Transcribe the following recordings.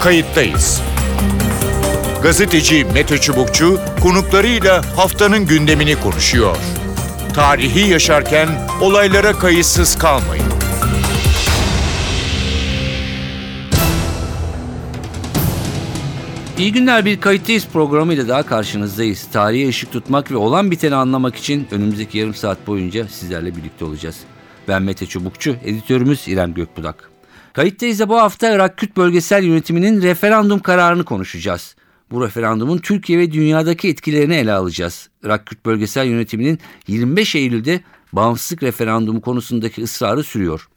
kayıttayız. Gazeteci Mete Çubukçu konuklarıyla haftanın gündemini konuşuyor. Tarihi yaşarken olaylara kayıtsız kalmayın. İyi günler bir kayıttayız programıyla daha karşınızdayız. Tarihe ışık tutmak ve olan biteni anlamak için önümüzdeki yarım saat boyunca sizlerle birlikte olacağız. Ben Mete Çubukçu, editörümüz İrem Gökbudak. Kayıttayız da bu hafta Irak Kürt Bölgesel Yönetimi'nin referandum kararını konuşacağız. Bu referandumun Türkiye ve dünyadaki etkilerini ele alacağız. Irak Kürt Bölgesel Yönetimi'nin 25 Eylül'de bağımsızlık referandumu konusundaki ısrarı sürüyor.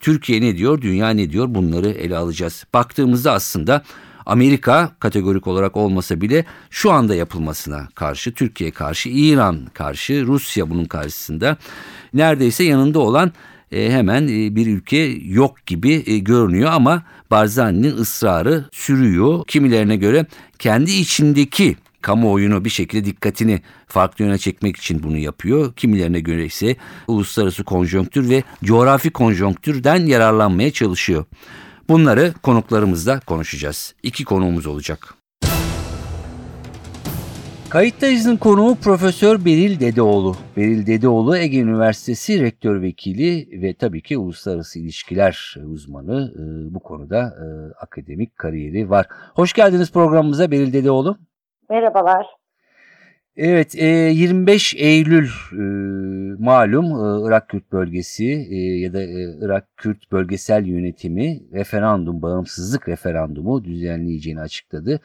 Türkiye ne diyor, dünya ne diyor bunları ele alacağız. Baktığımızda aslında Amerika kategorik olarak olmasa bile şu anda yapılmasına karşı, Türkiye karşı, İran karşı, Rusya bunun karşısında neredeyse yanında olan e, hemen e, bir ülke yok gibi e, görünüyor ama Barzani'nin ısrarı sürüyor. Kimilerine göre kendi içindeki kamuoyunu bir şekilde dikkatini farklı yöne çekmek için bunu yapıyor. Kimilerine göre ise uluslararası konjonktür ve coğrafi konjonktürden yararlanmaya çalışıyor. Bunları konuklarımızla konuşacağız. İki konuğumuz olacak. Kayıttayız'ın konuğu Profesör Beril Dedeoğlu. Beril Dedeoğlu Ege Üniversitesi Rektör Vekili ve tabii ki Uluslararası İlişkiler uzmanı. Ee, bu konuda e, akademik kariyeri var. Hoş geldiniz programımıza Beril Dedeoğlu. Merhabalar. Evet, 25 e, Eylül e, malum Irak Kürt bölgesi ya da Irak Kürt bölgesel yönetimi referandum, bağımsızlık referandumu düzenleyeceğini açıkladı.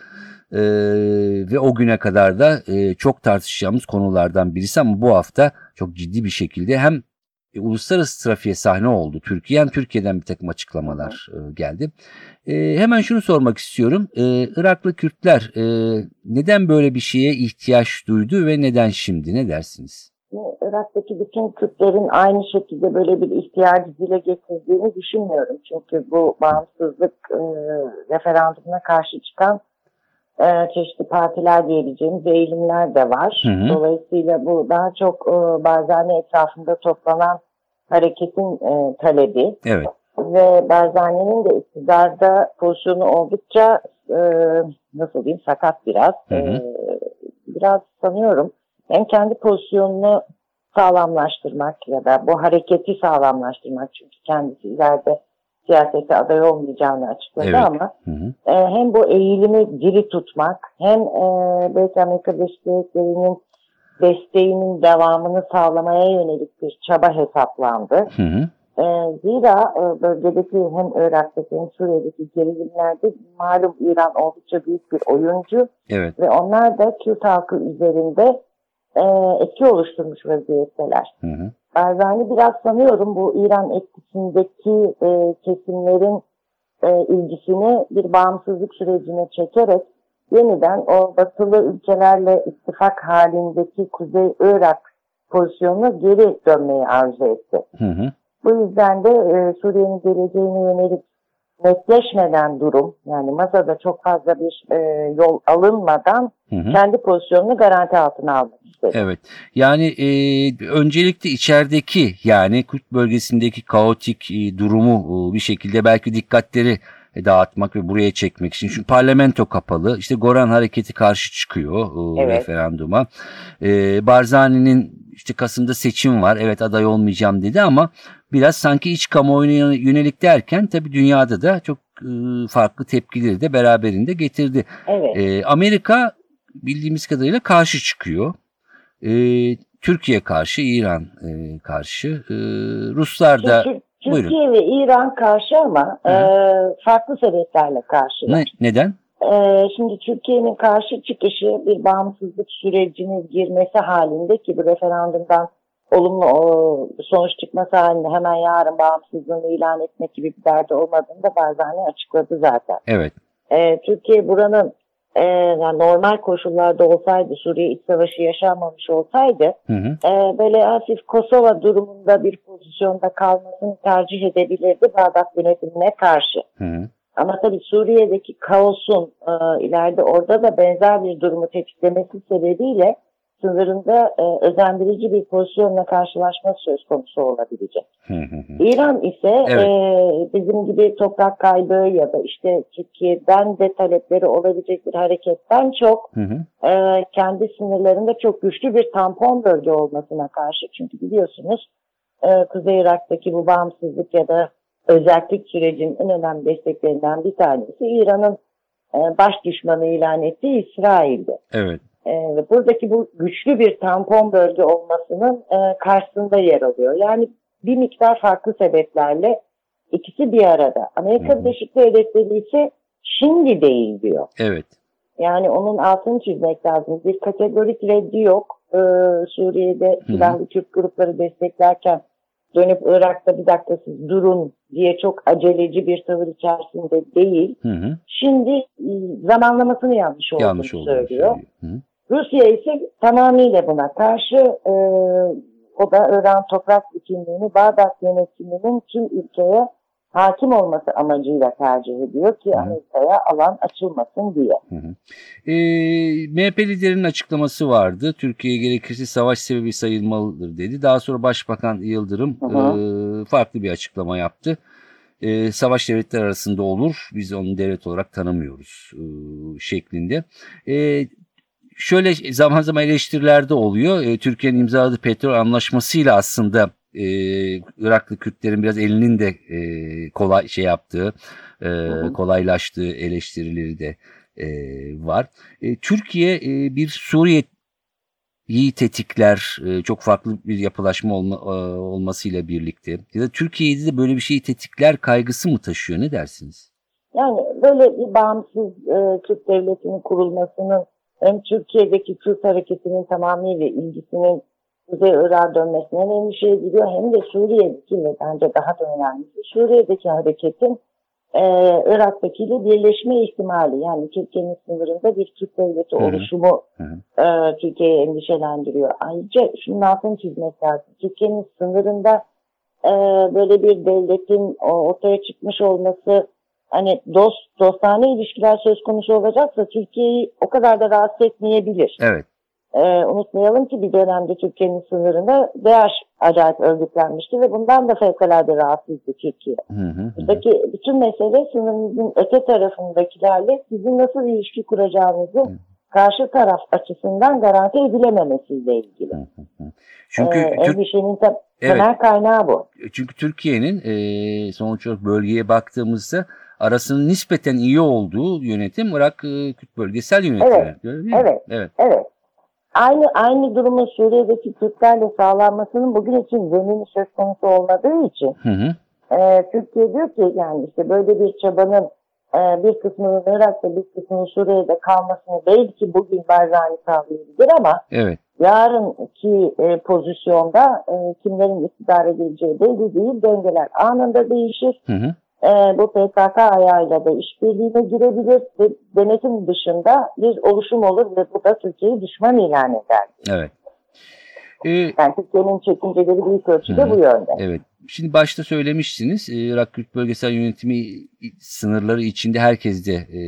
Ve o güne kadar da e, çok tartışacağımız konulardan birisi ama bu hafta çok ciddi bir şekilde hem e, uluslararası trafiğe sahne oldu Türkiye hem Türkiye'den bir takım açıklamalar e, geldi. E, hemen şunu sormak istiyorum. E, Iraklı Kürtler e, neden böyle bir şeye ihtiyaç duydu ve neden şimdi ne dersiniz? Irak'taki bütün Kürtlerin aynı şekilde böyle bir ihtiyacı dile getirdiğini düşünmüyorum. Çünkü bu bağımsızlık e, referandumuna karşı çıkan e, çeşitli partiler diyebileceğimiz eğilimler de var. Hı hı. Dolayısıyla bu daha çok e, Barzani etrafında toplanan hareketin e, talebi. Evet. Ve Barzani'nin de iktidarda pozisyonu oldukça e, nasıl diyeyim sakat biraz. Hı hı. E, biraz sanıyorum hem kendi pozisyonunu sağlamlaştırmak ya da bu hareketi sağlamlaştırmak çünkü kendisi ileride siyasete aday olmayacağını açıkladı evet. ama hı hı. E, hem bu eğilimi diri tutmak hem e, belki Amerika Birleşik Devletleri'nin desteğinin devamını sağlamaya yönelik bir çaba hesaplandı. Hı hı. E, zira e, bölgedeki hem Irak'taki hem Suriye'deki gerilimlerde malum İran oldukça büyük bir oyuncu evet. ve onlar da Kürt halkı üzerinde e, etki oluşturmuş vaziyetteler. Hı hı. Barzani biraz sanıyorum bu İran etkisindeki e, kesimlerin e, ilgisini bir bağımsızlık sürecine çekerek yeniden o batılı ülkelerle ittifak halindeki Kuzey Irak pozisyonuna geri dönmeyi arzu etti. Hı hı. Bu yüzden de e, Suriye'nin geleceğine yönelik netleşmeden durum yani masada çok fazla bir e, yol alınmadan hı hı. kendi pozisyonunu garanti altına almak. Evet yani e, öncelikle içerideki yani Kürt bölgesindeki kaotik e, durumu e, bir şekilde belki dikkatleri dağıtmak ve buraya çekmek için. Çünkü parlamento kapalı. İşte Goran hareketi karşı çıkıyor e, evet. referanduma. E, Barzani'nin işte Kasım'da seçim var. Evet aday olmayacağım dedi ama biraz sanki iç kamuoyuna yönelik derken tabii dünyada da çok farklı tepkileri de beraberinde getirdi. Evet. E, Amerika bildiğimiz kadarıyla karşı çıkıyor. E, Türkiye karşı, İran e, karşı, e, Ruslar da... Türkiye Buyurun. ve İran karşı ama e, farklı sebeplerle karşı. Ne, neden? E, şimdi Türkiye'nin karşı çıkışı bir bağımsızlık sürecine girmesi halinde ki bu referandumdan olumlu o, sonuç çıkması halinde hemen yarın bağımsızlığını ilan etmek gibi bir derdi olmadığını da Barzani açıkladı zaten. Evet. E, Türkiye buranın e, yani normal koşullarda olsaydı Suriye iç savaşı yaşanmamış olsaydı hı hı. E, böyle hafif Kosova durumunda bir pozisyonda kalmasını tercih edebilirdi Bağdat yönetimine karşı. Hı hı. Ama tabii Suriye'deki kaosun e, ileride orada da benzer bir durumu tetiklemesi sebebiyle sınırında e, özendirici bir pozisyonla karşılaşma söz konusu olabilecek. İran ise Evet. e, bizim gibi toprak kaybı ya da işte Türkiye'den de talepleri olabilecek bir hareketten çok Hı hı. e, kendi sınırlarında çok güçlü bir tampon bölge olmasına karşı. Çünkü biliyorsunuz e, Kuzey Irak'taki bu bağımsızlık ya da özellik sürecinin en önemli desteklerinden bir tanesi İran'ın e, baş düşmanı ilan ettiği İsrail'di. Evet. E, buradaki bu güçlü bir tampon bölge olmasının e, karşısında yer alıyor. Yani bir miktar farklı sebeplerle ikisi bir arada. Amerika hı. Birleşik Devletleri ise şimdi değil diyor. Evet. Yani onun altını çizmek lazım. Bir kategorik reddi yok. Ee, Suriye'de silahlı Kürt grupları desteklerken dönüp Irak'ta bir dakika siz durun diye çok aceleci bir tavır içerisinde değil. Hı hı. Şimdi e, zamanlamasını yanlış olduğunu Yanlış olduğunu söylüyor. söylüyor. Hı hı. Rusya ise tamamıyla buna karşı e, o da İran toprak bütünlüğünü Bağdat yönetiminin tüm ülkeye hakim olması amacıyla tercih ediyor ki. Amerika'ya alan açılmasın diye. Hı hı. Ee, MHP liderinin açıklaması vardı. Türkiye gerekirse savaş sebebi sayılmalıdır dedi. Daha sonra Başbakan Yıldırım Hı hı. e, farklı bir açıklama yaptı. E, savaş devletler arasında olur. Biz onu devlet olarak tanımıyoruz e, şeklinde. E, şöyle zaman zaman eleştirilerde oluyor. E, Türkiye'nin imzaladığı petrol anlaşmasıyla aslında e, Iraklı Kürtlerin biraz elinin de e, kolay şey yaptığı, e, kolaylaştığı eleştirileri de e, var. E, Türkiye e, bir Suriye'yi tetikler, e, çok farklı bir yapılaşma olma, e, olmasıyla birlikte. Ya da Türkiye'de de böyle bir şeyi tetikler kaygısı mı taşıyor? Ne dersiniz? Yani böyle bir bağımsız e, Kürt devletinin kurulmasının hem Türkiye'deki Kürt hareketinin tamamıyla ilgisinin Kuzey Irak'a dönmesine endişeye gidiyor hem de Suriye'deki ve bence daha da önemlisi Suriye'deki hareketin e, Irak'takiyle birleşme ihtimali yani Türkiye'nin sınırında bir Kürt devleti oluşumu Hı hı. e, Türkiye'yi endişelendiriyor. Ayrıca şunun altını çizmek lazım. Türkiye'nin sınırında e, böyle bir devletin ortaya çıkmış olması hani dost dostane ilişkiler söz konusu olacaksa Türkiye'yi o kadar da rahatsız etmeyebilir. Evet. E, unutmayalım ki bir dönemde Türkiye'nin sınırında DAEŞ acayip örgütlenmişti ve bundan da fevkalade rahatsızdı Türkiye. Hı. Buradaki bütün mesele sınırımızın öte tarafındakilerle sizin nasıl ilişki kuracağınızı karşı taraf açısından garanti edilememesiyle ilgili. Hı hı hı. Çünkü Ee, Türk- endişenin te- Evet. temel kaynağı bu. Çünkü Türkiye'nin e, sonuç olarak bölgeye baktığımızda arasının nispeten iyi olduğu yönetim Irak e, Kürt bölgesel yönetimi. Evet, evet. Evet. Evet. Aynı aynı durumun Suriye'deki Kürtlerle sağlanmasının bugün için zemini söz konusu olmadığı için Hı hı. e, Türkiye diyor ki yani işte böyle bir çabanın e, bir kısmının Irak'ta bir kısmının Suriye'de kalmasını belki bugün Barzani sağlayabilir ama Evet. yarınki e, pozisyonda e, kimlerin iktidar edileceği belli değil. Dengeler anında değişir. Hı hı. E, bu PKK ayağıyla da işbirliğine girebilir ve denetim dışında bir oluşum olur ve bu da Türkiye'yi düşman ilan eder. Evet. Ee, Yani Türkiye'nin çekinceleri büyük ölçüde Hı bu yönde. evet. Şimdi başta söylemiştiniz e, Irak Kürt bölgesel yönetimi sınırları içinde herkes de e,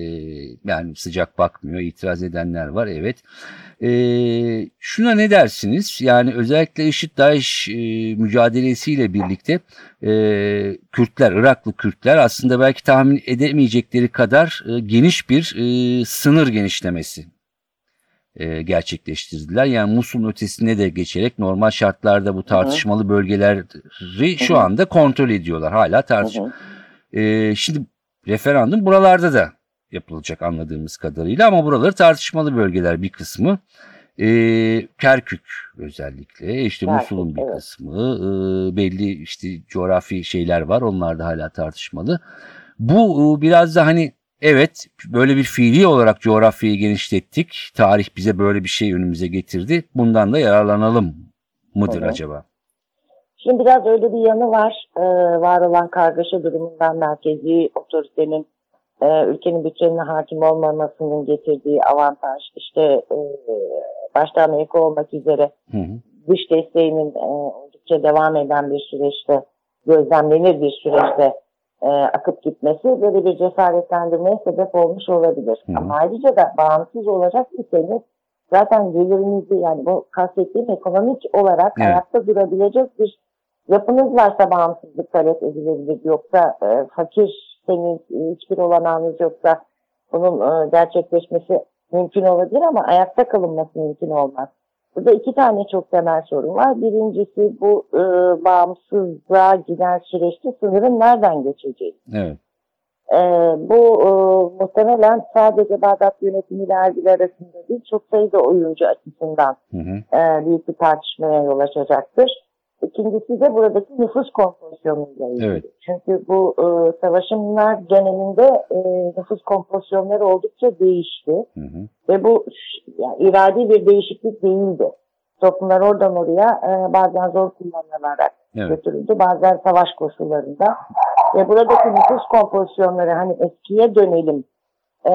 yani sıcak bakmıyor, itiraz edenler var evet. E, şuna ne dersiniz? Yani özellikle IŞİD DAEŞ e, mücadelesiyle birlikte e, Kürtler, Iraklı Kürtler aslında belki tahmin edemeyecekleri kadar e, geniş bir e, sınır genişlemesi e, gerçekleştirdiler. Yani Musul'un ötesine de geçerek normal şartlarda bu tartışmalı bölgeleri şu anda kontrol ediyorlar. Hala tartış. E, şimdi referandum buralarda da yapılacak anladığımız kadarıyla ama buraları tartışmalı bölgeler bir kısmı. E, Kerkük özellikle işte Musul'un bir evet. kısmı e, belli işte coğrafi şeyler var onlar da hala tartışmalı. Bu e, biraz da hani evet böyle bir fiili olarak coğrafyayı genişlettik. Tarih bize böyle bir şey önümüze getirdi. Bundan da yararlanalım mıdır hı. acaba? Şimdi biraz öyle bir yanı var. Ee, var olan kargaşa durumundan merkezi otoritenin e, ülkenin bütçeline hakim olmamasının getirdiği avantaj. İşte e, başta Amerika olmak üzere Hı hı. dış desteğinin e, oldukça devam eden bir süreçte, gözlemlenir bir süreçte e, akıp gitmesi böyle bir cesaretlendirmeye sebep olmuş olabilir. Hı. Ama ayrıca da bağımsız olacak iseniz zaten gelirinizi yani bu kastettiğim ekonomik olarak Evet. ayakta durabilecek bir yapınız varsa bağımsızlık talep edilebilir. Yoksa e, fakirseniz, e, hiçbir olanağınız yoksa bunun e, gerçekleşmesi mümkün olabilir ama ayakta kalınması mümkün olmaz. Burada iki tane çok temel sorun var. Birincisi bu e, bağımsızlığa giden süreçte sınırın nereden geçeceği. Evet. Ee, bu e, muhtemelen sadece Bağdat yönetimiyle Erbil arasında değil çok sayıda oyuncu açısından Hı hı. e, büyük bir tartışmaya yol açacaktır. İkincisi de buradaki nüfus kompozisyonuyla ilgili. Evet. Çünkü bu e, savaşımlar döneminde e, nüfus kompozisyonları oldukça değişti. Hı hı. Ve bu yani iradi bir değişiklik değildi. Toplumlar oradan oraya e, bazen zor kullanılarak Evet. götürüldü. Bazen savaş koşullarında. Ve buradaki nüfus kompozisyonları hani eskiye dönelim e,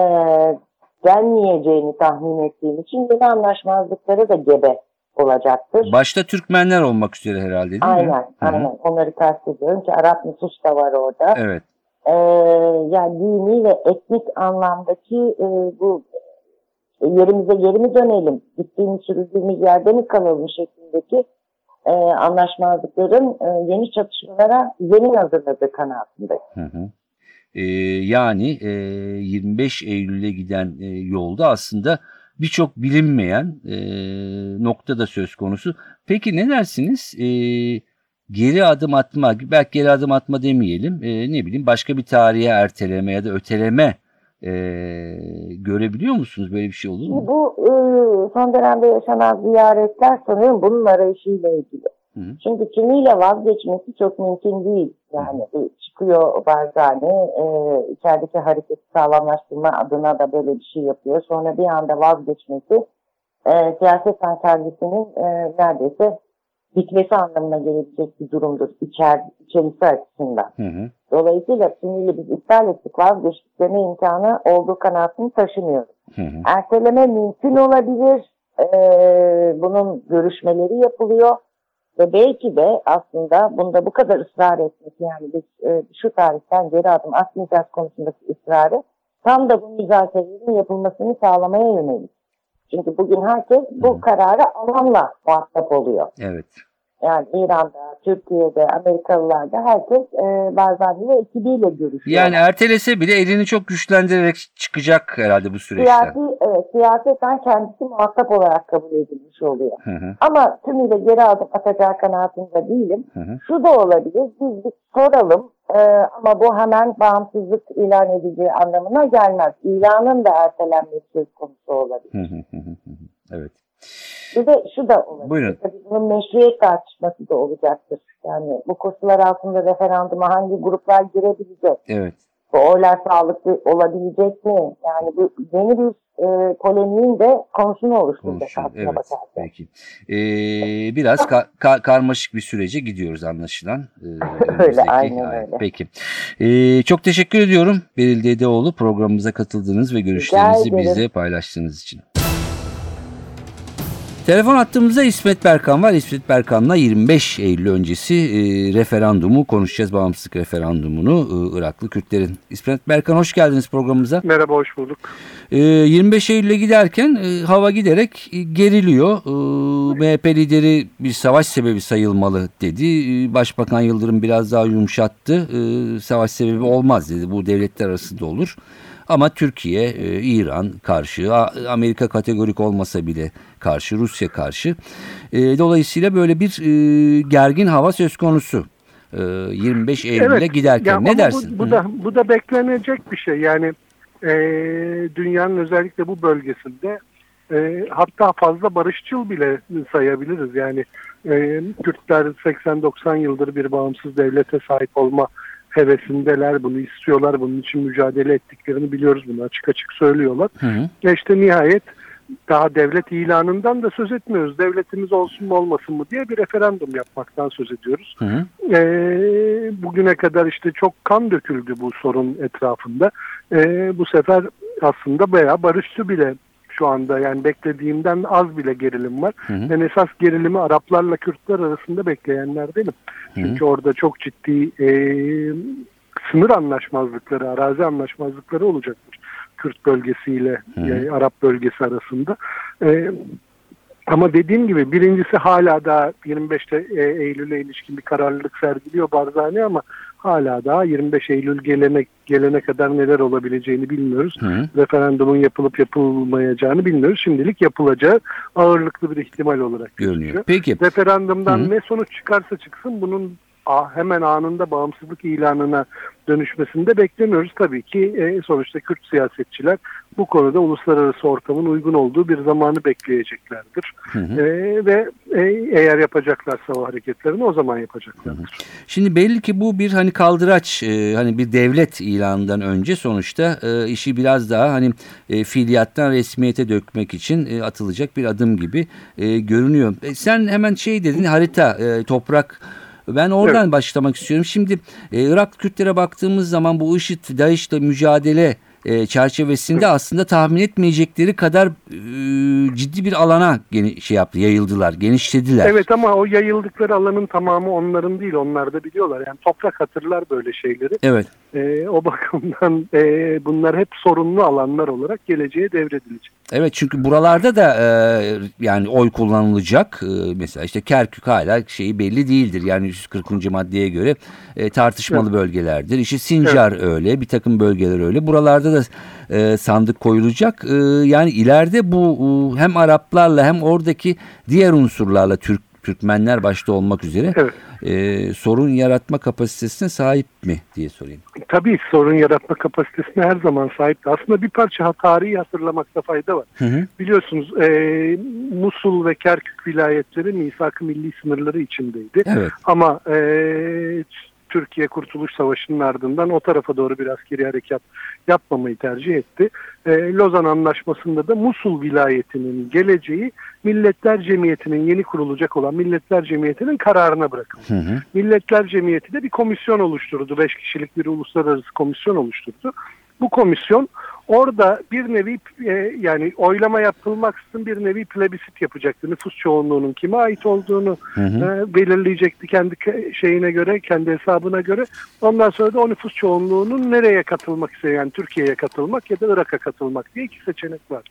denmeyeceğini tahmin ettiğim için yeni anlaşmazlıkları da gebe olacaktır. Başta Türkmenler olmak üzere herhalde değil mi? aynen, Hı hı. aynen. Onları kastediyorum ki Arap nüfus da var orada. Evet. Ee, yani dini ve etnik anlamdaki e, bu e, yerimize geri mi dönelim, gittiğimiz sürüldüğümüz yerde mi kalalım şeklindeki e, anlaşmazlıkların e, yeni çatışmalara zemin hazırladığı kanaatindeyim. Hı hı. Ee, yani e, 25 Eylül'e giden e, yolda aslında birçok bilinmeyen e, nokta da söz konusu. Peki ne dersiniz? E, geri adım atma, belki geri adım atma demeyelim, e, ne bileyim başka bir tarihe erteleme ya da öteleme e, görebiliyor musunuz? Böyle bir şey olur mu? Bu e, son dönemde yaşanan ziyaretler sanırım bunun arayışıyla ilgili. Hı hı. Çünkü vazgeçmesi çok mümkün değil. Yani e, çıkıyor Barzani, e, içerideki hareketi sağlamlaştırma adına da böyle bir şey yapıyor. Sonra bir anda vazgeçmesi e, siyaseten kendisinin e, neredeyse bitmesi anlamına gelebilecek bir durumdur içer, içerisi açısından. Hı hı. Dolayısıyla Çin'iyle biz iptal ettik vazgeçtiklerine imkanı olduğu kanaatini taşımıyorum. Hı hı. Erteleme mümkün olabilir. Ee, bunun görüşmeleri yapılıyor. Ve belki de aslında bunda bu kadar ısrar etmesi yani biz e, şu tarihten geri adım atmayacağız konusundaki ısrarı tam da bu müzakerelerin yapılmasını sağlamaya yönelik. Çünkü bugün herkes bu kararı alanla muhatap oluyor. Evet. Yani İran'da, Türkiye'de, Amerikalılarda herkes e, Barzani ve ekibiyle görüşüyor. Yani ertelese bile elini çok güçlendirerek çıkacak herhalde bu süreçte. Siyasi, evet, siyaseten kendisi muhatap olarak kabul edilmiş oluyor. Hı hı. Ama tümüyle geri adım atacağı kanaatinde değilim. Hı hı. Şu da olabilir, biz bir soralım e, ama bu hemen bağımsızlık ilan edeceği anlamına gelmez. İlanın da ertelenmesi söz konusu olabilir. Hı hı hı hı. Evet. Bir de şu da olabilir. Buyurun. Tabii bunun meşruiyet tartışması da olacaktır. Yani bu koşullar altında referanduma hangi gruplar girebilecek? Evet. Bu oylar sağlıklı olabilecek mi? Yani bu yeni bir e, polemiğin de konusunu oluşturacak aslına Evet. Peki. Ee, biraz ka- ka- karmaşık bir sürece gidiyoruz anlaşılan. Ee, önümüzdeki aynen ay. öyle. Peki. Ee, çok teşekkür ediyorum Beril Dedeoğlu programımıza katıldığınız ve görüşlerinizi bizle paylaştığınız için. Telefon attığımızda İsmet Berkan var. İsmet Berkan'la 25 Eylül öncesi e, referandumu konuşacağız. Bağımsızlık referandumunu e, Iraklı Kürtlerin. İsmet Berkan hoş geldiniz programımıza. Merhaba, hoş bulduk. Ee, 25 Eylül'e giderken e, hava giderek e, geriliyor. Ee, MHP lideri bir savaş sebebi sayılmalı dedi. Ee, Başbakan Yıldırım biraz daha yumuşattı. Ee, savaş sebebi olmaz dedi. Bu devletler arasında olur. Ama Türkiye, e, İran karşı, Amerika kategorik olmasa bile karşı, Rusya karşı. E, dolayısıyla böyle bir e, gergin hava söz konusu. E, 25 Eylül'e giderken Ya ne dersin? Bu, bu da bu da beklenecek bir şey. Yani e, dünyanın özellikle bu bölgesinde e, hatta fazla barışçıl bile sayabiliriz. Yani e, Kürtler 80-90 yıldır bir bağımsız devlete sahip olma hevesindeler. Bunu istiyorlar. Bunun için mücadele ettiklerini biliyoruz. Bunu açık açık söylüyorlar. Hı hı. Ve işte nihayet daha devlet ilanından da söz etmiyoruz. Devletimiz olsun mu olmasın mı diye bir referandum yapmaktan söz ediyoruz. Hı hı. Ee, bugüne kadar işte çok kan döküldü bu sorun etrafında. Ee, bu sefer aslında bayağı barışçı bile şu anda yani beklediğimden az bile gerilim var. Hı hı. Ben esas gerilimi Araplarla Kürtler arasında bekleyenlerdenim. Hı hı. Çünkü orada çok ciddi e, sınır anlaşmazlıkları, arazi anlaşmazlıkları olacaktır. Kürt bölgesiyle yani Arap bölgesi arasında. E, ama dediğim gibi birincisi hala daha 25'te e, Eylül'e ilişkin bir kararlılık sergiliyor Barzani ama hala daha 25 Eylül gelene gelene kadar neler olabileceğini bilmiyoruz. Hı. Referandumun yapılıp yapılmayacağını bilmiyoruz. Şimdilik yapılacağı ağırlıklı bir ihtimal olarak Görünüyor. Peki. Referandumdan Hı. ne sonuç çıkarsa çıksın bunun hemen anında bağımsızlık ilanına dönüşmesini de beklemiyoruz. Tabii ki e, sonuçta Kürt siyasetçiler bu konuda uluslararası ortamın uygun olduğu bir zamanı bekleyeceklerdir. Hı hı. E, ve e, eğer yapacaklarsa o hareketlerini o zaman yapacaklardır. Şimdi belli ki bu bir hani kaldıraç e, hani bir devlet ilanından önce sonuçta e, işi biraz daha hani e, fiiliyattan resmiyete dökmek için e, atılacak bir adım gibi e, görünüyor. E, sen hemen şey dedin harita e, toprak ben oradan başlamak istiyorum. Şimdi e, Irak Kürtlere baktığımız zaman bu IŞİD, DAEŞ'le mücadele e, çerçevesinde aslında tahmin etmeyecekleri kadar e, ciddi bir alana geni, şey yaptı, yayıldılar, genişlediler. Evet ama o yayıldıkları alanın tamamı onların değil. Onlar da biliyorlar. Yani toprak hatırlar böyle şeyleri. Evet. E, o bakımdan e, bunlar hep sorunlu alanlar olarak geleceğe devredilecek. Evet çünkü buralarda da e, yani oy kullanılacak. E, mesela işte Kerkük hala şeyi belli değildir. Yani 140. maddeye göre e, tartışmalı bölgelerdir. İşte Sincar öyle, bir takım bölgeler öyle. Buralarda da e, sandık koyulacak. E, yani ileride bu e, hem Araplarla hem oradaki diğer unsurlarla Türk Türkmenler başta olmak üzere Evet. e, sorun yaratma kapasitesine sahip mi diye sorayım. Tabii sorun yaratma kapasitesine her zaman sahipti. Aslında bir parça tarihi hatırlamakta fayda var. Hı hı. Biliyorsunuz e, Musul ve Kerkük vilayetleri misak-ı milli sınırları içindeydi. Evet. Ama e, Türkiye Kurtuluş Savaşı'nın ardından o tarafa doğru bir askeri harekat yapmamayı tercih etti. E, Lozan Anlaşması'nda da Musul vilayetinin geleceği Milletler Cemiyeti'nin yeni kurulacak olan Milletler Cemiyeti'nin kararına bırakıldı. Hı hı. Milletler Cemiyeti de bir komisyon oluşturdu. Beş kişilik bir uluslararası komisyon oluşturdu. Bu komisyon orada bir nevi e, yani oylama yapılmaksızın bir nevi plebisit yapacaktı. Nüfus çoğunluğunun kime ait olduğunu Hı hı. e, belirleyecekti kendi ke- şeyine göre, kendi hesabına göre. Ondan sonra da o nüfus çoğunluğunun nereye katılmak isteyen, yani Türkiye'ye katılmak ya da Irak'a katılmak diye iki seçenek var.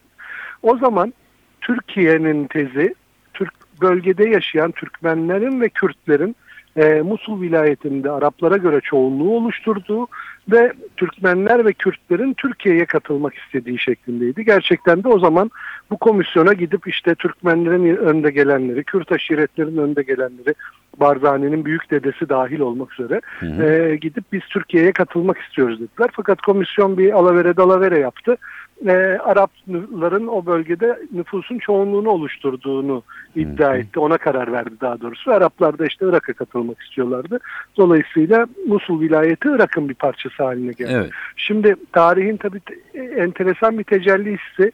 O zaman Türkiye'nin tezi Türk bölgede yaşayan Türkmenlerin ve Kürtlerin e, Musul vilayetinde Araplara göre çoğunluğu oluşturduğu ve Türkmenler ve Kürtlerin Türkiye'ye katılmak istediği şeklindeydi. Gerçekten de o zaman bu komisyona gidip işte Türkmenlerin önde gelenleri, Kürt aşiretlerin önde gelenleri, Barzani'nin büyük dedesi dahil olmak üzere hı. e, gidip biz Türkiye'ye katılmak istiyoruz dediler. Fakat komisyon bir alavere dalavere yaptı. E, Arapların o bölgede nüfusun çoğunluğunu oluşturduğunu iddia etti. Ona karar verdi daha doğrusu. Araplar da işte Irak'a katılmak istiyorlardı. Dolayısıyla Musul vilayeti Irak'ın bir parçası haline geldi. Evet. Şimdi tarihin tabii te- enteresan bir tecellisi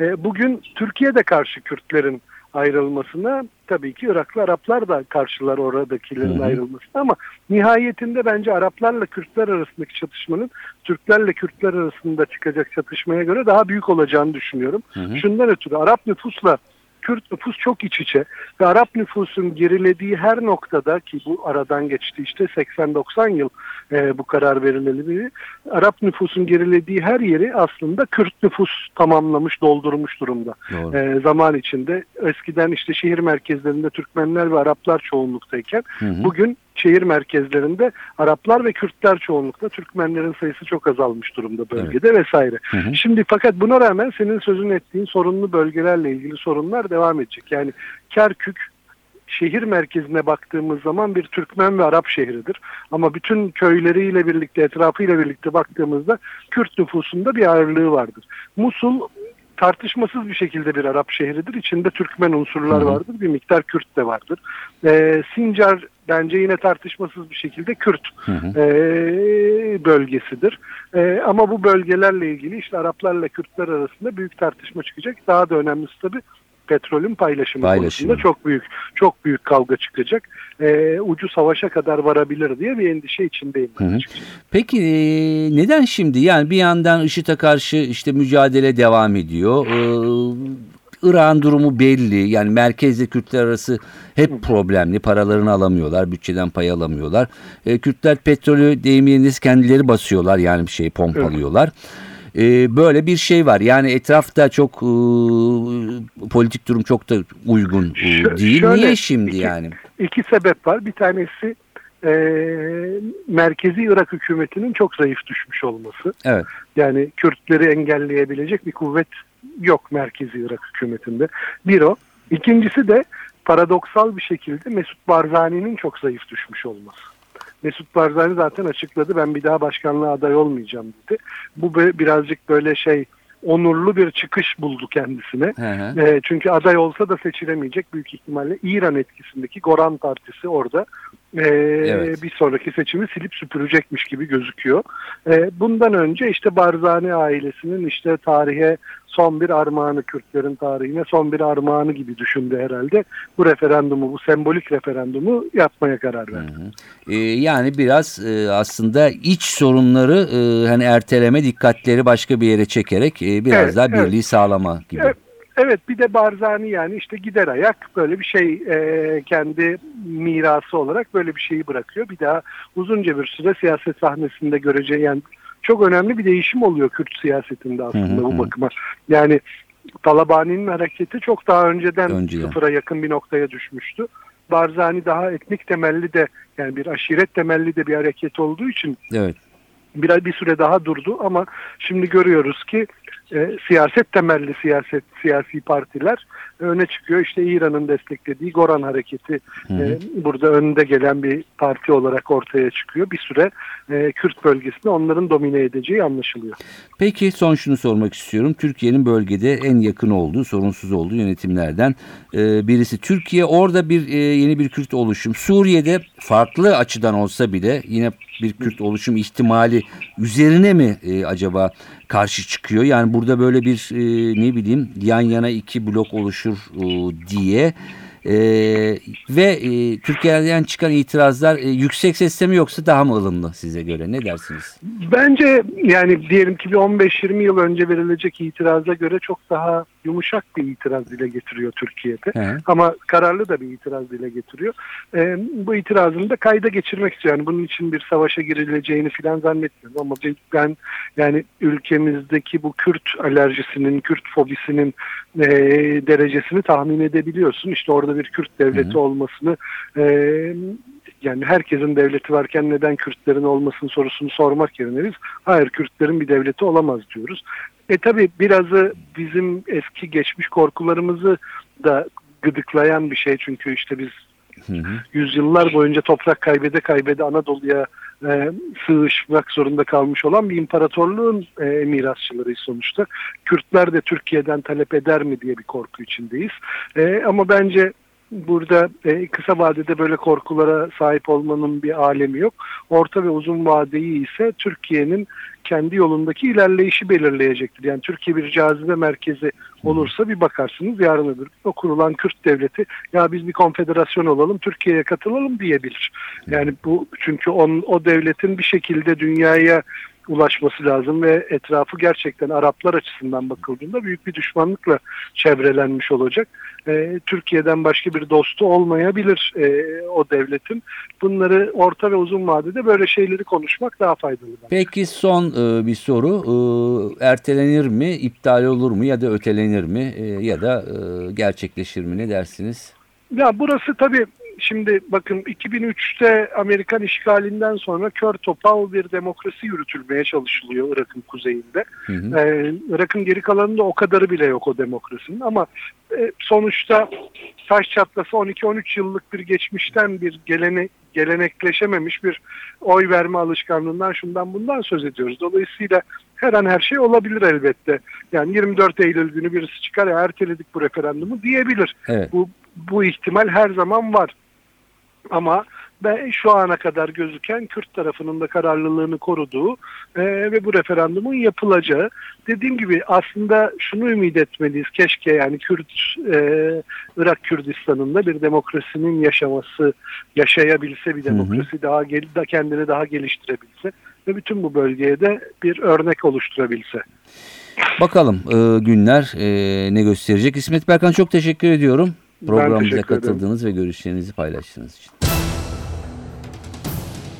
e, bugün Türkiye'de karşı Kürtlerin ayrılmasına tabii ki Iraklı Araplar da karşılar oradakilerin Hı hı. ayrılmasına ama nihayetinde bence Araplarla Kürtler arasındaki çatışmanın Türklerle Kürtler arasında çıkacak çatışmaya göre daha büyük olacağını düşünüyorum. Hı hı. Şundan ötürü Arap nüfusla Kürt nüfus çok iç içe ve Arap nüfusun gerilediği her noktada ki bu aradan geçti işte 80-90 yıl e, bu karar verilmeli. Arap nüfusun gerilediği her yeri aslında Kürt nüfus tamamlamış, doldurmuş durumda. Doğru. E, zaman içinde eskiden işte şehir merkezlerinde Türkmenler ve Araplar çoğunluktayken Hı hı. bugün şehir merkezlerinde Araplar ve Kürtler çoğunlukta Türkmenlerin sayısı çok azalmış durumda bölgede vesaire. Hı hı. Şimdi fakat buna rağmen senin sözünü ettiğin sorunlu bölgelerle ilgili sorunlar devam edecek. Yani Kerkük şehir merkezine baktığımız zaman bir Türkmen ve Arap şehridir. Ama bütün köyleriyle birlikte, etrafıyla birlikte baktığımızda Kürt nüfusunda bir ağırlığı vardır. Musul tartışmasız bir şekilde bir Arap şehridir. İçinde Türkmen unsurlar vardır. Bir miktar Kürt de vardır. Ee, Sincar bence yine tartışmasız bir şekilde Kürt Hı hı. e, bölgesidir. E, ama bu bölgelerle ilgili işte Araplarla Kürtler arasında büyük tartışma çıkacak. Daha da önemlisi tabii petrolün paylaşımı, Paylaşımı. konusunda çok büyük çok büyük kavga çıkacak. E, ucu savaşa kadar varabilir diye bir endişe içindeyim. Hı hı. Peki e, neden şimdi? Yani bir yandan IŞİD'e karşı işte mücadele devam ediyor. E, Irak'ın durumu belli. Yani merkezle Kürtler arası hep problemli. Paralarını alamıyorlar, bütçeden pay alamıyorlar. E, Kürtler petrolü deyimleriniz kendileri basıyorlar yani bir şey pompalıyorlar. E, böyle bir şey var. Yani etrafta çok e, politik durum çok da uygun e, Şö- değil. şöyle, Niye şimdi iki- yani? İki sebep var. Bir tanesi e, merkezi Irak hükümetinin çok zayıf düşmüş olması. Evet. Yani Kürtleri engelleyebilecek bir kuvvet yok merkezi Irak hükümetinde. Bir o. İkincisi de paradoksal bir şekilde Mesut Barzani'nin çok zayıf düşmüş olması. Mesut Barzani zaten açıkladı ben bir daha başkanlığa aday olmayacağım dedi. Bu birazcık böyle şey onurlu bir çıkış buldu kendisine. Hı hı. E, çünkü aday olsa da seçilemeyecek büyük ihtimalle İran etkisindeki Goran Partisi orada e, Evet. bir sonraki seçimi silip süpürecekmiş gibi gözüküyor. E, bundan önce işte Barzani ailesinin işte tarihe son bir armağanı Kürtlerin tarihine son bir armağanı gibi düşündü herhalde. Bu referandumu, bu sembolik referandumu yapmaya karar verdi. E, yani biraz e, aslında iç sorunları e, hani erteleme dikkatleri başka bir yere çekerek e, biraz Evet, daha evet. birliği sağlama gibi. Evet. Evet bir de Barzani yani işte gider ayak böyle bir şey e, kendi mirası olarak böyle bir şeyi bırakıyor. Bir daha uzunca bir süre siyaset sahnesinde göreceği yani çok önemli bir değişim oluyor Kürt siyasetinde aslında Hı hı hı. bu bakıma. Yani Talabani'nin hareketi çok daha önceden, Önceden. sıfıra yakın bir noktaya düşmüştü. Barzani daha etnik temelli de yani bir aşiret temelli de bir hareket olduğu için Evet. bir, bir süre daha durdu ama şimdi görüyoruz ki e, siyaset temelli siyaset siyasi partiler öne çıkıyor. İşte İran'ın desteklediği Goran Hareketi Hı hı. e, burada önde gelen bir parti olarak ortaya çıkıyor. Bir süre e, Kürt bölgesinde onların domine edeceği anlaşılıyor. Peki son şunu sormak istiyorum. Türkiye'nin bölgede en yakın olduğu, sorunsuz olduğu yönetimlerden e, birisi. Türkiye orada bir e, yeni bir Kürt oluşum. Suriye'de farklı açıdan olsa bile yine bir Kürt oluşum ihtimali üzerine mi e, acaba karşı çıkıyor? Yani burada böyle bir e, ne bileyim yan yana iki blok oluşur e, diye e, ve e, Türkiye'den çıkan itirazlar e, yüksek sesle mi yoksa daha mı ılımlı size göre? Ne dersiniz? Bence yani diyelim ki bir 15-20 yıl önce verilecek itiraza göre çok daha yumuşak bir itiraz dile getiriyor Türkiye'de. Hı. Ama kararlı da bir itiraz dile getiriyor. Ee, bu itirazını da kayda geçirmek istiyor. Yani bunun için bir savaşa girileceğini falan zannetmiyorum. Ama ben- ben yani ülkemizdeki bu Kürt alerjisinin, Kürt fobisinin e, derecesini tahmin edebiliyorsun. İşte orada bir Kürt devleti Hı hı. olmasını e, yani herkesin devleti varken neden Kürtlerin olmasın sorusunu sormak yerine biz hayır Kürtlerin bir devleti olamaz diyoruz. E tabi birazı bizim eski geçmiş korkularımızı da gıdıklayan bir şey çünkü işte biz Hı hı. yüzyıllar boyunca toprak kaybede kaybede Anadolu'ya e, sığışmak zorunda kalmış olan bir imparatorluğun e, mirasçılarıyız sonuçta. Kürtler de Türkiye'den talep eder mi diye bir korku içindeyiz. E, ama bence burada e, kısa vadede böyle korkulara sahip olmanın bir alemi yok. Orta ve uzun vadeyi ise Türkiye'nin kendi yolundaki ilerleyişi belirleyecektir. Yani Türkiye bir cazibe merkezi olursa bir bakarsınız yarın öbür o kurulan Kürt devleti ya biz bir konfederasyon olalım Türkiye'ye katılalım diyebilir. Yani bu çünkü on, o devletin bir şekilde dünyaya ulaşması lazım ve etrafı gerçekten Araplar açısından bakıldığında büyük bir düşmanlıkla çevrelenmiş olacak. Ee, Türkiye'den başka bir dostu olmayabilir e, o devletin. Bunları orta ve uzun vadede böyle şeyleri konuşmak daha faydalı. Peki son e, bir soru. E, ertelenir mi, iptal olur mu ya da ötelenir mi e, ya da e, gerçekleşir mi ne dersiniz? Ya burası tabii şimdi bakın 2003'te Amerikan işgalinden sonra kör topal bir demokrasi yürütülmeye çalışılıyor Irak'ın kuzeyinde. Hı hı. Ee, Irak'ın geri kalanında o kadarı bile yok o demokrasinin ama e, sonuçta taş çatlası 12-13 yıllık bir geçmişten bir gelene, gelenekleşememiş bir oy verme alışkanlığından şundan bundan söz ediyoruz. Dolayısıyla her an her şey olabilir elbette. Yani 24 Eylül günü birisi çıkar ya erteledik bu referandumu diyebilir. Evet. Bu, bu ihtimal her zaman var. Ama ben şu ana kadar gözüken Kürt tarafının da kararlılığını koruduğu e, ve bu referandumun yapılacağı. Dediğim gibi aslında şunu ümit etmeliyiz. Keşke yani Kürt e, Irak Kürdistan'ında bir demokrasinin yaşaması, yaşayabilse bir Hı hı. demokrasi daha gel, kendini daha geliştirebilse ve bütün bu bölgeye de bir örnek oluşturabilse. Bakalım e, günler e, ne gösterecek. İsmet Berkan çok teşekkür ediyorum. Programımıza teşekkür ederim. katıldığınız ve görüşlerinizi paylaştığınız için.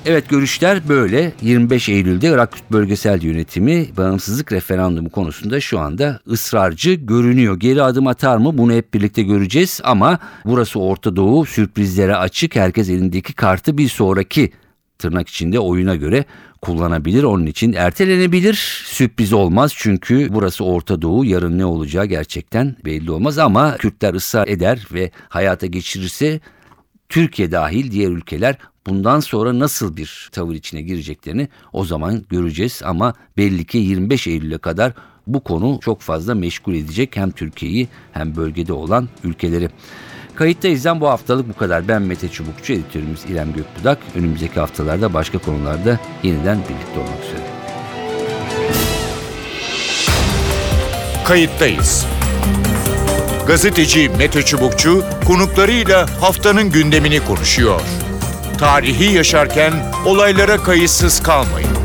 Evet görüşler böyle. 25 Eylül'de Irak Bölgesel Yönetimi bağımsızlık referandumu konusunda şu anda ısrarcı görünüyor. Geri adım atar mı bunu hep birlikte göreceğiz ama burası Orta Doğu sürprizlere açık. Herkes elindeki kartı bir sonraki tırnak içinde oyuna göre kullanabilir. Onun için ertelenebilir. Sürpriz olmaz çünkü burası Orta Doğu. Yarın ne olacağı gerçekten belli olmaz ama Kürtler ısrar eder ve hayata geçirirse Türkiye dahil diğer ülkeler bundan sonra nasıl bir tavır içine gireceklerini o zaman göreceğiz ama belli ki 25 Eylül'e kadar bu konu çok fazla meşgul edecek hem Türkiye'yi hem bölgede olan ülkeleri. Kayıttayızdan bu haftalık bu kadar. Ben Mete Çubukçu, editörümüz İrem Gökbudak. Önümüzdeki haftalarda başka konularda yeniden birlikte olmak üzere. Kayıttayız. Gazeteci Mete Çubukçu konuklarıyla haftanın gündemini konuşuyor. Tarihi yaşarken olaylara kayıtsız kalmayın.